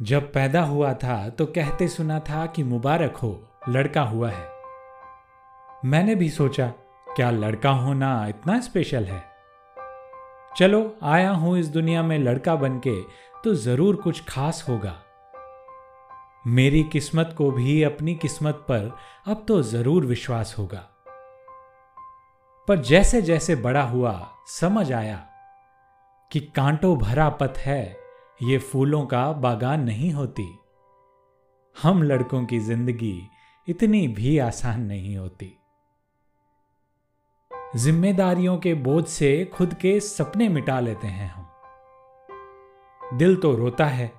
जब पैदा हुआ था तो कहते सुना था कि मुबारक हो, लड़का हुआ है। मैंने भी सोचा, क्या लड़का होना इतना स्पेशल है? चलो, आया हूँ इस दुनिया में लड़का बनके तो ज़रूर कुछ खास होगा। मेरी किस्मत को भी अपनी किस्मत पर अब तो ज़रूर विश्वास होगा। पर जैसे जैसे बड़ा हुआ, समझ आया कि कांटों भरा पथ है ये फूलों का बागान नहीं होती। हम लड़कों की ज़िंदगी इतनी भी आसान नहीं होती। जिम्मेदारियों के बोझ से खुद के सपने मिटा लेते हैं हम। दिल तो रोता है,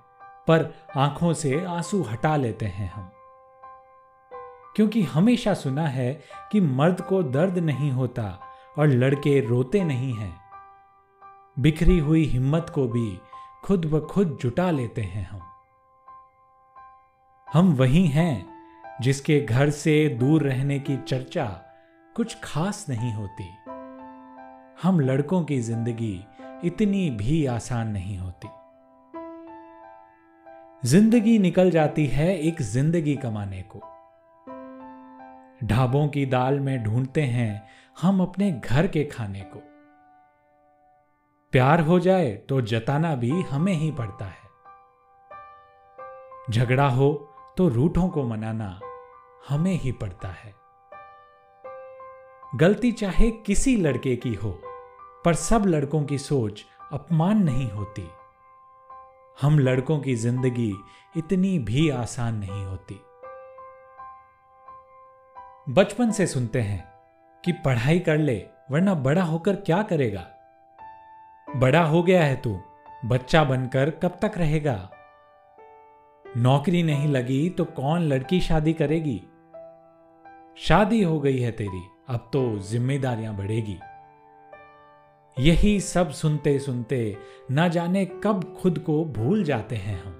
पर आँखों से आँसू हटा लेते हैं हम। क्योंकि हमेशा सुना है कि मर्द को दर्द नहीं होता और लड़के रोते नहीं हैं। बिखरी हुई हिम्मत को भी खुद ब खुद जुटा लेते हैं हम। हम वही हैं जिसके घर से दूर रहने की चर्चा कुछ खास नहीं होती। हम लड़कों की ज़िंदगी इतनी भी आसान नहीं होती। ज़िंदगी निकल जाती है एक ज़िंदगी कमाने को। ढाबों की दाल में ढूंढते हैं हम अपने घर के खाने को। प्यार हो जाए तो जताना भी हमें ही पड़ता है। झगड़ा हो तो रूठों को मनाना हमें ही पड़ता है। गलती चाहे किसी लड़के की हो, पर सब लड़कों की सोच अपमान नहीं होती। हम लड़कों की ज़िंदगी इतनी भी आसान नहीं होती। बचपन से सुनते हैं कि पढ़ाई कर ले, वरना बड़ा होकर क्या करेगा? बड़ा हो गया है तू, बच्चा बनकर कब तक रहेगा? नौकरी नहीं लगी तो कौन लड़की शादी करेगी? शादी हो गई है तेरी, अब तो जिम्मेदारियाँ बढ़ेगी। यही सब सुनते सुनते ना जाने कब खुद को भूल जाते हैं हम।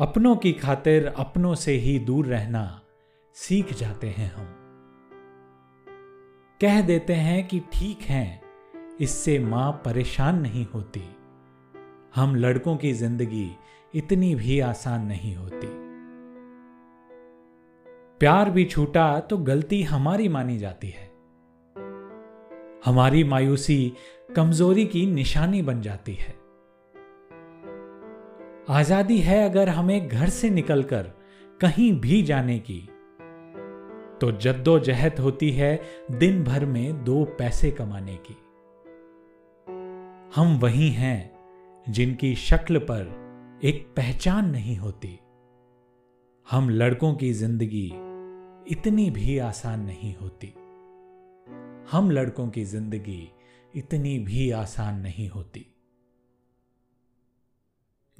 अपनों की खातिर अपनों से ही दूर रहना सीख जाते हैं हम। कह देते हैं कि ठीक हैं इससे माँ परेशान नहीं होती। हम लड़कों की ज़िंदगी इतनी भी आसान नहीं होती। प्यार भी छूटा तो गलती हमारी मानी जाती है। हमारी मायूसी कमज़ोरी की निशानी बन जाती है। आज़ादी है अगर हमें घर से निकलकर कहीं भी जाने की। तो जद्दोजहद होती है दिन भर में दो पैसे कमाने की। हम वही हैं जिनकी शक्ल पर एक पहचान नहीं होती। हम लड़कों की ज़िंदगी इतनी भी आसान नहीं होती। हम लड़कों की ज़िंदगी इतनी भी आसान नहीं होती।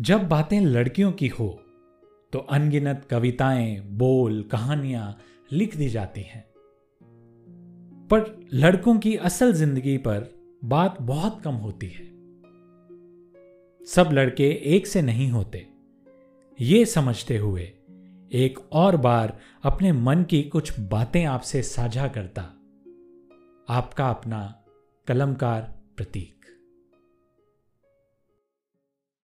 जब बातें लड़कियों की हो तो अनगिनत कविताएँ, बोल, कहानियाँ लिख दी जाती हैं। पर लड़कों की असल ज़िंदगी पर बात बहुत कम होती है। सब लड़के एक से नहीं होते। ये समझते हुए, एक और बार अपने मन की कुछ बातें आपसे साझा करता। आपका अपना कलमकार प्रतीक।